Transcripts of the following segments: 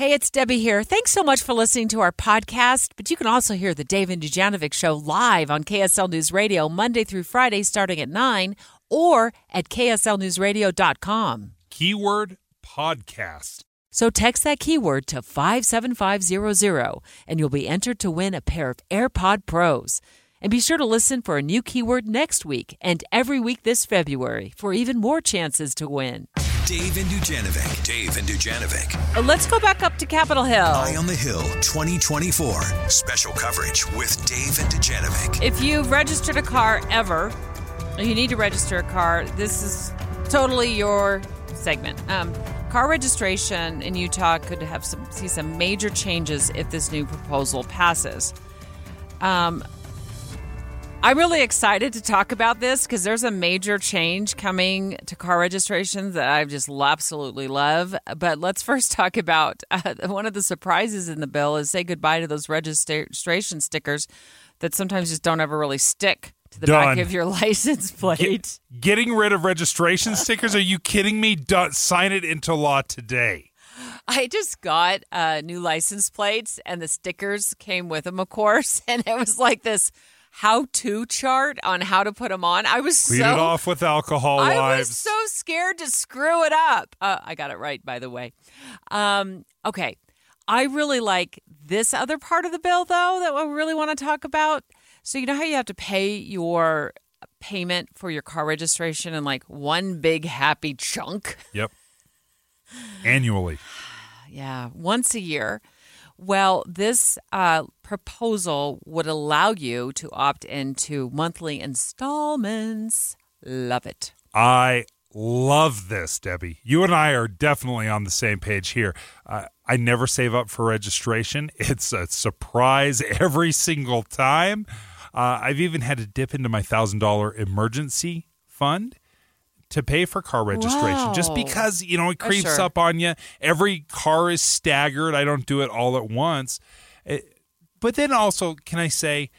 Hey, it's Debbie here. Thanks so much for listening to our podcast. But you can also hear the Dave and Dujanovic show live on KSL News Radio Monday through Friday starting at 9 or at kslnewsradio.com. Keyword podcast. So text that keyword to 57500 and you'll be entered to win a pair of AirPod Pros. And be sure to listen for a new keyword next week and every week this February for even more chances to win. Dave and Dujanovic. Dave and Dujanovic. Uh, Let's go back up to Capitol Hill. Eye on the Hill 2024. Special coverage with Dave and Dujanovic. If you've registered a car ever, you need to register a car, this is totally your segment. Um, car registration in Utah could have some see some major changes if this new proposal passes. Um, I'm really excited to talk about this because there's a major change coming to car registrations that I just absolutely love. But let's first talk about uh, one of the surprises in the bill is say goodbye to those registration stickers that sometimes just don't ever really stick to the back of your license plate. Get- getting rid of registration stickers? Are you kidding me? Done. Sign it into law today. I just got uh, new license plates, and the stickers came with them, of course. And it was like this how-to chart on how to put them on. I was Clean so it off with alcohol I wives. was so scared to screw it up. Uh, I got it right, by the way. Um, okay. I really like this other part of the bill, though, that I really want to talk about. So, you know how you have to pay your payment for your car registration in like one big happy chunk? yep. Annually. Yeah, once a year. Well, this uh, proposal would allow you to opt into monthly installments. Love it. I love this, Debbie. You and I are definitely on the same page here. Uh, I never save up for registration. It's a surprise every single time. Uh, I've even had to dip into my thousand dollar emergency fund to pay for car registration just because you know it Oh, creeps sure. up on you. Every car is staggered. I don't do it all at once. It- but then also, can I say,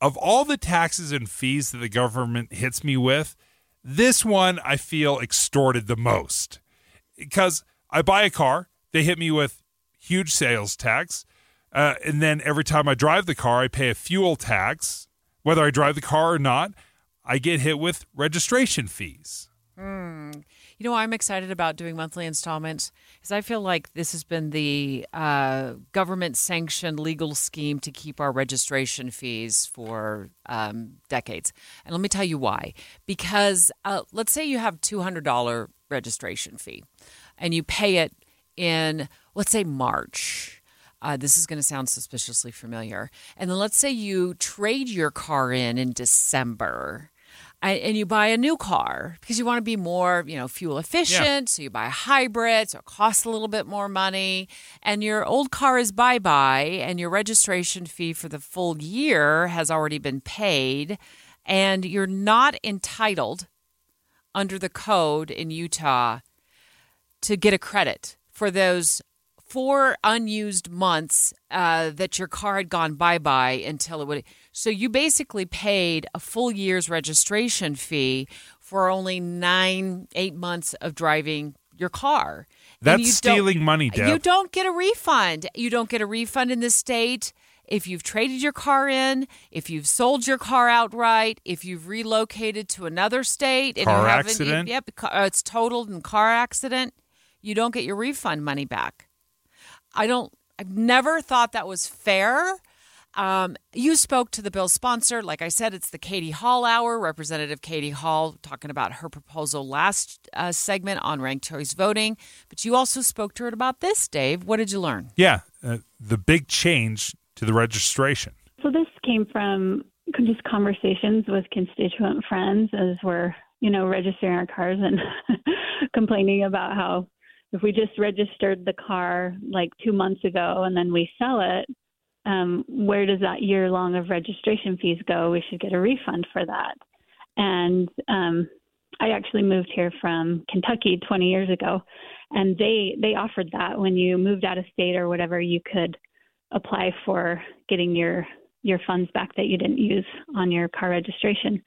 of all the taxes and fees that the government hits me with, this one I feel extorted the most because I buy a car, they hit me with huge sales tax, uh, and then every time I drive the car, I pay a fuel tax. Whether I drive the car or not, I get hit with registration fees. You know, I'm excited about doing monthly installments because I feel like this has been the uh, government sanctioned legal scheme to keep our registration fees for um, decades. And let me tell you why. Because uh, let's say you have $200 registration fee and you pay it in, let's say, March. Uh, this is going to sound suspiciously familiar. And then let's say you trade your car in in December and and you buy a new car because you want to be more, you know, fuel efficient. So you buy a hybrid, so it costs a little bit more money. And your old car is bye bye, and your registration fee for the full year has already been paid, and you're not entitled under the code in Utah to get a credit for those four unused months uh, that your car had gone bye bye until it would. So you basically paid a full year's registration fee for only nine, eight months of driving your car. That's stealing money, Deb. You don't get a refund. You don't get a refund in the state. If you've traded your car in, if you've sold your car outright, if you've relocated to another state, Car accident? yep, uh, it's totaled in car accident, you don't get your refund money back. I don't. I've never thought that was fair. Um, you spoke to the bill sponsor. Like I said, it's the Katy Hall Hour. Representative Katy Hall talking about her proposal last uh, segment on ranked choice voting. But you also spoke to her about this, Dave. What did you learn? Yeah, uh, the big change to the registration. So this came from just conversations with constituent friends as we're, you know, registering our cars and complaining about how if we just registered the car like two months ago and then we sell it, um, where does that year long of registration fees go? We should get a refund for that. And um, I actually moved here from Kentucky 20 years ago, and they they offered that when you moved out of state or whatever, you could apply for getting your your funds back that you didn't use on your car registration.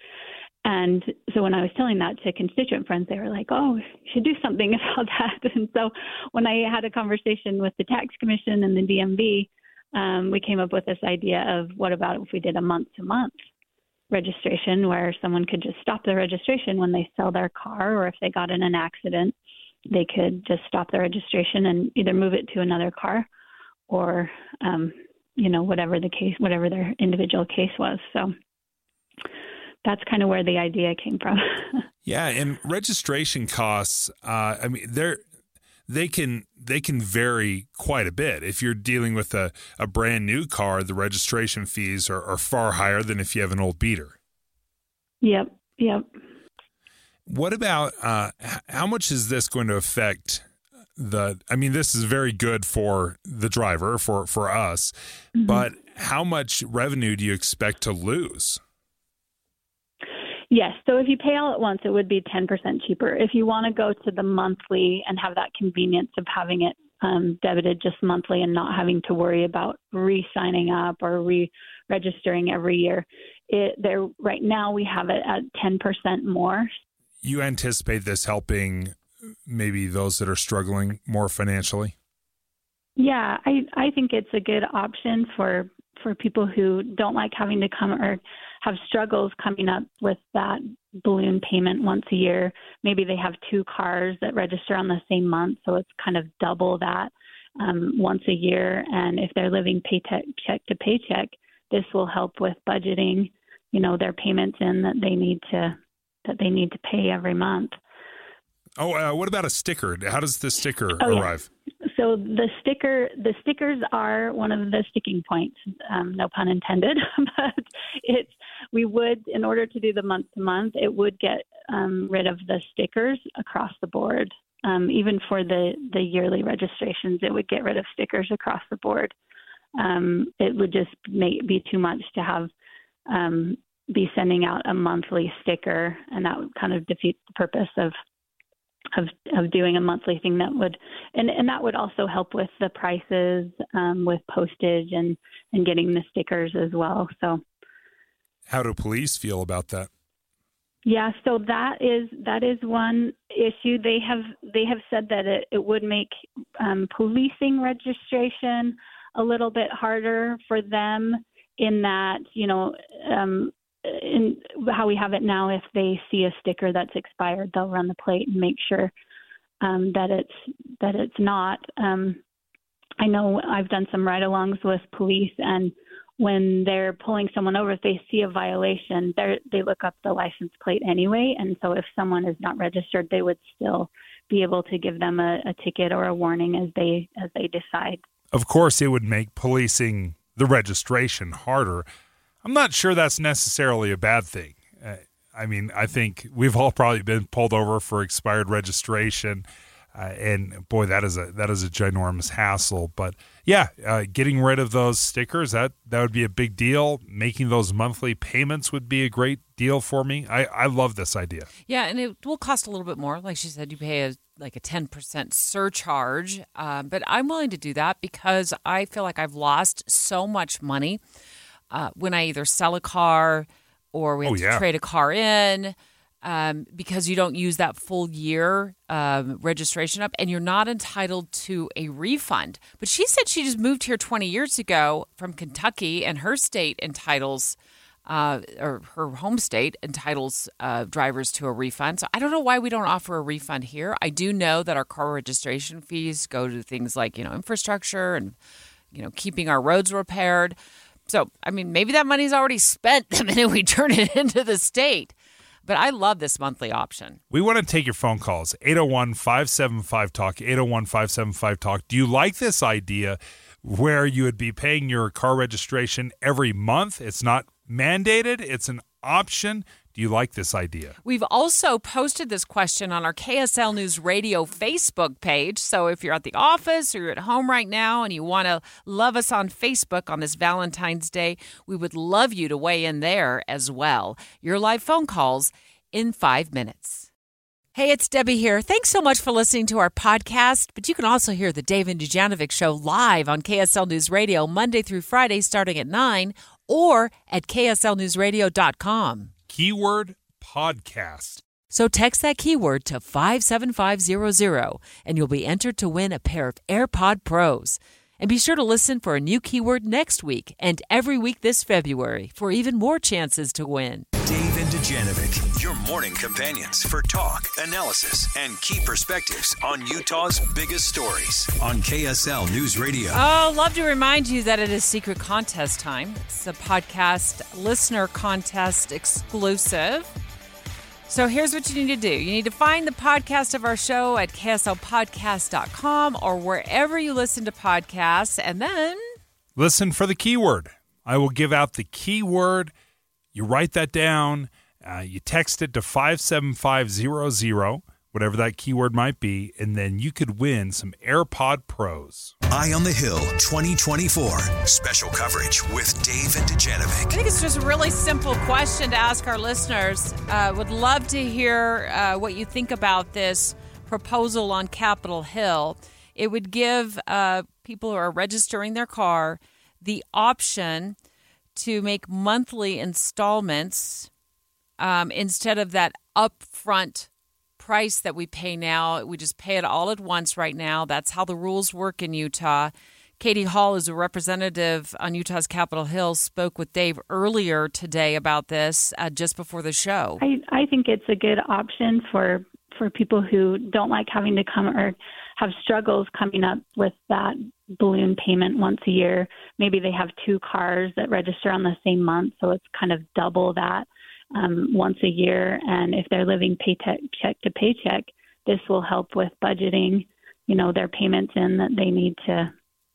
And so when I was telling that to constituent friends, they were like, "Oh, you should do something about that." And so when I had a conversation with the tax commission and the DMV, um, we came up with this idea of what about if we did a month-to-month registration, where someone could just stop their registration when they sell their car, or if they got in an accident, they could just stop their registration and either move it to another car, or um, you know whatever the case, whatever their individual case was. So that's kind of where the idea came from. yeah, and registration costs. Uh, I mean, they're they can they can vary quite a bit. If you're dealing with a, a brand new car, the registration fees are, are far higher than if you have an old beater. Yep. Yep. What about uh, how much is this going to affect the? I mean, this is very good for the driver for for us, mm-hmm. but how much revenue do you expect to lose? Yes. So if you pay all at once, it would be 10% cheaper. If you want to go to the monthly and have that convenience of having it um, debited just monthly and not having to worry about re-signing up or re-registering every year, it there right now we have it at 10% more. You anticipate this helping maybe those that are struggling more financially? Yeah, I I think it's a good option for for people who don't like having to come or have struggles coming up with that balloon payment once a year. Maybe they have two cars that register on the same month, so it's kind of double that um, once a year. And if they're living paycheck check to paycheck, this will help with budgeting, you know, their payments in that they need to that they need to pay every month. Oh, uh, what about a sticker? How does the sticker oh, arrive? Yeah. So the sticker, the stickers are one of the sticking points. Um, no pun intended, but it's we would, in order to do the month to month, it would get um, rid of the stickers across the board. Um, even for the the yearly registrations, it would get rid of stickers across the board. Um, it would just make, be too much to have um, be sending out a monthly sticker, and that would kind of defeat the purpose of of of doing a monthly thing that would and and that would also help with the prices um, with postage and and getting the stickers as well. So how do police feel about that? Yeah so that is that is one issue. They have they have said that it, it would make um, policing registration a little bit harder for them in that you know um, in how we have it now, if they see a sticker that's expired, they'll run the plate and make sure um, that it's that it's not. Um, I know I've done some ride-alongs with police, and when they're pulling someone over, if they see a violation, they they look up the license plate anyway, and so if someone is not registered, they would still be able to give them a, a ticket or a warning as they as they decide. Of course, it would make policing the registration harder I'm not sure that's necessarily a bad thing. Uh, I mean, I think we've all probably been pulled over for expired registration, uh, and boy, that is a that is a ginormous hassle. But yeah, uh, getting rid of those stickers that that would be a big deal. Making those monthly payments would be a great deal for me. I I love this idea. Yeah, and it will cost a little bit more. Like she said, you pay a like a 10% surcharge. Um, but I'm willing to do that because I feel like I've lost so much money uh, when I either sell a car or we have oh, yeah. to trade a car in um, because you don't use that full year um, registration up and you're not entitled to a refund. But she said she just moved here 20 years ago from Kentucky and her state entitles. Uh, or her home state entitles uh, drivers to a refund. So I don't know why we don't offer a refund here. I do know that our car registration fees go to things like you know infrastructure and you know keeping our roads repaired. So, I mean, maybe that money's already spent the minute we turn it into the state. But I love this monthly option. We want to take your phone calls 801 575 Talk, 801 575 Talk. Do you like this idea where you would be paying your car registration every month? It's not mandated, it's an option. Do you like this idea? We've also posted this question on our KSL News Radio Facebook page. So if you're at the office or you're at home right now and you want to love us on Facebook on this Valentine's Day, we would love you to weigh in there as well. Your live phone calls in five minutes. Hey, it's Debbie here. Thanks so much for listening to our podcast. But you can also hear the Dave and Dujanovic show live on KSL News Radio Monday through Friday starting at 9 or at kslnewsradio.com keyword podcast. So text that keyword to 57500 and you'll be entered to win a pair of AirPod Pros. And be sure to listen for a new keyword next week and every week this February for even more chances to win. Dave and Dujanovic, your morning companions for talk, analysis, and key perspectives on Utah's biggest stories on KSL News Radio. Oh, love to remind you that it is secret contest time. It's a podcast listener contest exclusive. So here's what you need to do. You need to find the podcast of our show at kslpodcast.com or wherever you listen to podcasts and then Listen for the keyword. I will give out the keyword. You write that down. Uh, you text it to 57500, whatever that keyword might be, and then you could win some AirPod Pros. Eye on the Hill 2024. Special coverage with Dave and Dujanovic. I think it's just a really simple question to ask our listeners. Uh, would love to hear uh, what you think about this proposal on Capitol Hill. It would give uh, people who are registering their car the option to make monthly installments um, instead of that upfront price that we pay now. We just pay it all at once right now. That's how the rules work in Utah. Katy Hall is a representative on Utah's Capitol Hill. Spoke with Dave earlier today about this uh, just before the show. I, I think it's a good option for for people who don't like having to come or have struggles coming up with that balloon payment once a year. Maybe they have two cars that register on the same month, so it's kind of double that um, once a year. And if they're living paycheck check to paycheck, this will help with budgeting, you know, their payments in that they need to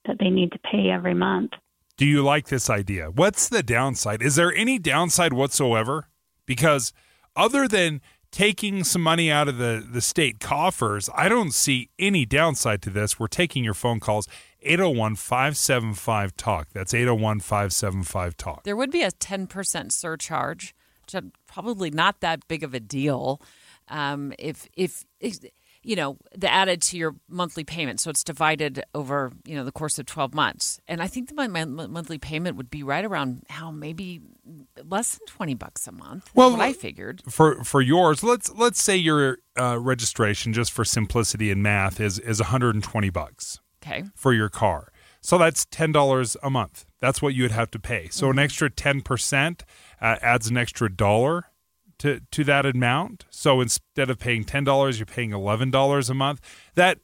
that they need to pay every month. Do you like this idea? What's the downside? Is there any downside whatsoever? Because other than taking some money out of the, the state coffers, I don't see any downside to this. We're taking your phone calls 801 575 Talk. That's 801 575 Talk. There would be a 10% surcharge, which is probably not that big of a deal. Um, if, if, you know, the added to your monthly payment. So it's divided over, you know, the course of 12 months. And I think my mon- monthly payment would be right around how maybe less than 20 bucks a month. Well, I figured. For for yours, let's let's say your uh, registration, just for simplicity and math, is is 120 bucks. Okay. for your car. So that's ten dollars a month. That's what you would have to pay. So an extra ten percent uh, adds an extra dollar to to that amount. So instead of paying ten dollars, you're paying eleven dollars a month. That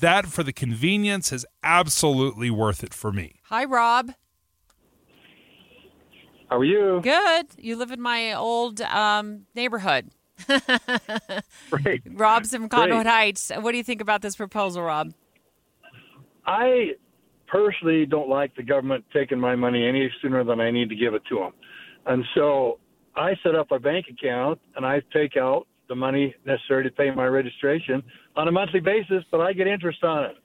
that for the convenience is absolutely worth it for me. Hi, Rob. How are you? Good. You live in my old um, neighborhood. Great. Rob's in Cottonwood Great. Heights. What do you think about this proposal, Rob? I personally don't like the government taking my money any sooner than I need to give it to them. And so I set up a bank account and I take out the money necessary to pay my registration on a monthly basis, but I get interest on it.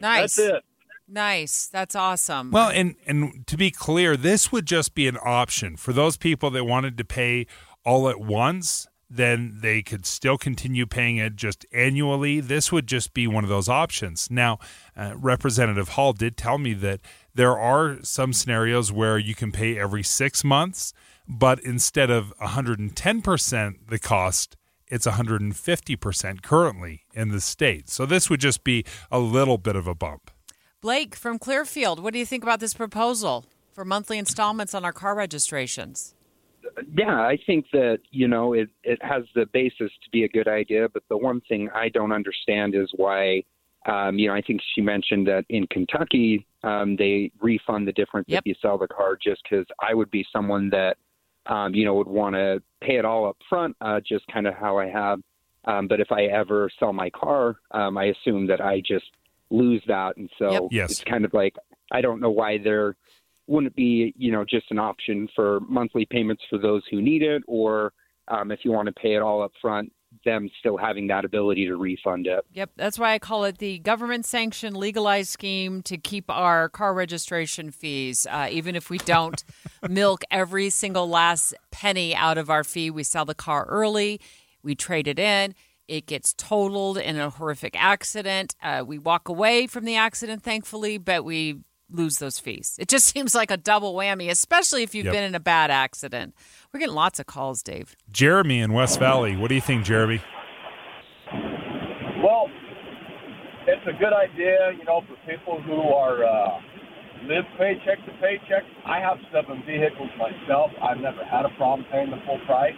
Nice. That's it. Nice. That's awesome. Well, and and to be clear, this would just be an option for those people that wanted to pay all at once. Then they could still continue paying it just annually. This would just be one of those options. Now, uh, Representative Hall did tell me that there are some scenarios where you can pay every six months, but instead of 110% the cost, it's 150% currently in the state. So this would just be a little bit of a bump. Blake from Clearfield, what do you think about this proposal for monthly installments on our car registrations? Yeah, I think that you know it it has the basis to be a good idea, but the one thing I don't understand is why. Um, you know, I think she mentioned that in Kentucky um, they refund the difference Yep. if you sell the car. Just because I would be someone that um, you know would want to pay it all up front, uh, just kind of how I have. Um, but if I ever sell my car, um, I assume that I just lose that, and so Yep. Yes. it's kind of like I don't know why there wouldn't be you know just an option for monthly payments for those who need it, or um, if you want to pay it all up front, them still having that ability to refund it. Yep, that's why I call it the government sanctioned legalized scheme to keep our car registration fees. Uh, even if we don't milk every single last penny out of our fee, we sell the car early, we trade it in. It gets totaled in a horrific accident. Uh, we walk away from the accident, thankfully, but we lose those fees. It just seems like a double whammy, especially if you've Yep. been in a bad accident. We're getting lots of calls, Dave. Jeremy in West Valley. What do you think, Jeremy? Well, it's a good idea, you know, for people who are uh, live paycheck to paycheck. I have seven vehicles myself. I've never had a problem paying the full price.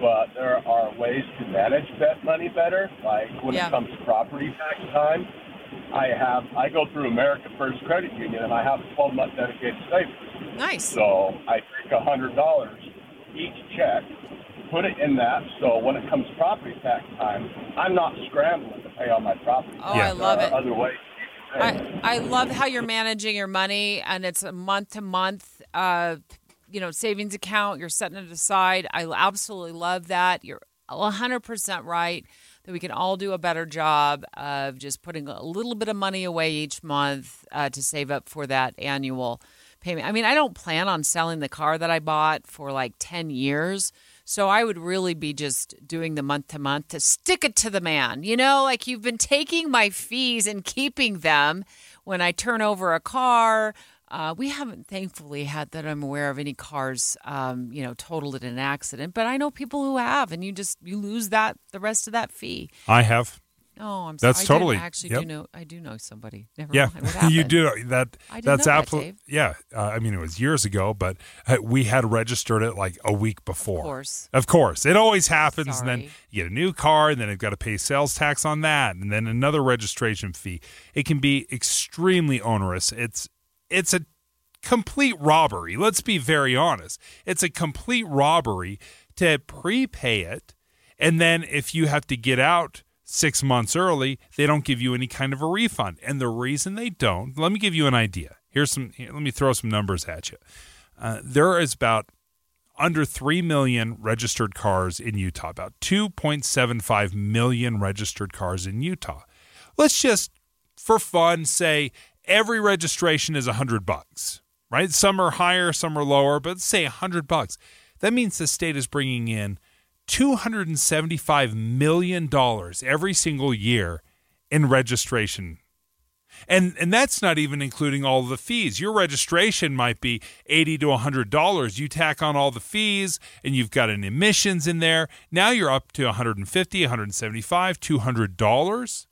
But there are ways to manage that money better, like when Yeah. it comes to property tax time. I have I go through America First Credit Union and I have a 12 month dedicated savings. Nice. So I take a hundred dollars each check, put it in that. So when it comes property tax time, I'm not scrambling to pay all my property. Oh, Yeah. I love it. Other pay. I, I love how you're managing your money and it's a month to month uh you know savings account you're setting it aside i absolutely love that you're 100% right that we can all do a better job of just putting a little bit of money away each month uh, to save up for that annual payment i mean i don't plan on selling the car that i bought for like 10 years so I would really be just doing the month to month to stick it to the man. You know, like you've been taking my fees and keeping them when I turn over a car. Uh, we haven't, thankfully, had that I'm aware of any cars, um, you know, totaled in an accident. But I know people who have, and you just you lose that the rest of that fee. I have. Oh, I'm. That's sorry. totally- I actually yep. do know. I do know somebody. Never Yeah, you do that. That's know that, absolutely yeah. Uh, I mean, it was years ago, but uh, we had registered it like a week before. Of course. Of course, it always happens. And then you get a new car, and then you've got to pay sales tax on that, and then another registration fee. It can be extremely onerous. It's it's a complete robbery. Let's be very honest. It's a complete robbery to prepay it, and then if you have to get out six months early, they don't give you any kind of a refund. And the reason they don't, let me give you an idea. Here's some. Here, let me throw some numbers at you. Uh, there is about under 3 million registered cars in Utah, about 2.75 million registered cars in Utah. Let's just, for fun, say every registration is 100 bucks, right? Some are higher, some are lower, but say 100 bucks. That means the state is bringing in $275 million every single year in registration and and that's not even including all the fees. Your registration might be eighty to hundred dollars. You tack on all the fees, and you've got an emissions in there. Now you're up to 150, 175, 200 dollars.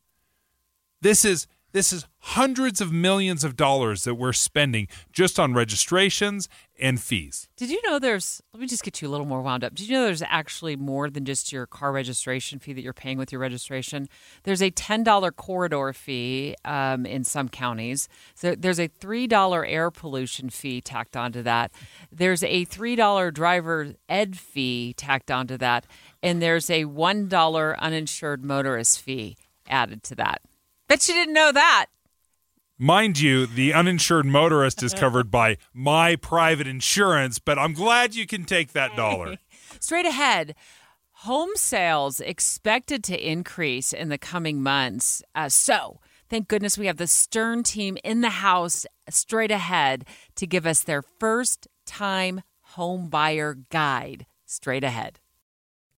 This is this is hundreds of millions of dollars that we're spending just on registrations and fees. Did you know there's, let me just get you a little more wound up. Did you know there's actually more than just your car registration fee that you're paying with your registration? There's a $10 corridor fee um, in some counties. So there's a $3 air pollution fee tacked onto that. There's a $3 driver ed fee tacked onto that. And there's a $1 uninsured motorist fee added to that. Bet you didn't know that. Mind you, the uninsured motorist is covered by my private insurance, but I'm glad you can take that dollar. Straight ahead, home sales expected to increase in the coming months. Uh, so, thank goodness we have the Stern team in the house straight ahead to give us their first time home buyer guide. Straight ahead.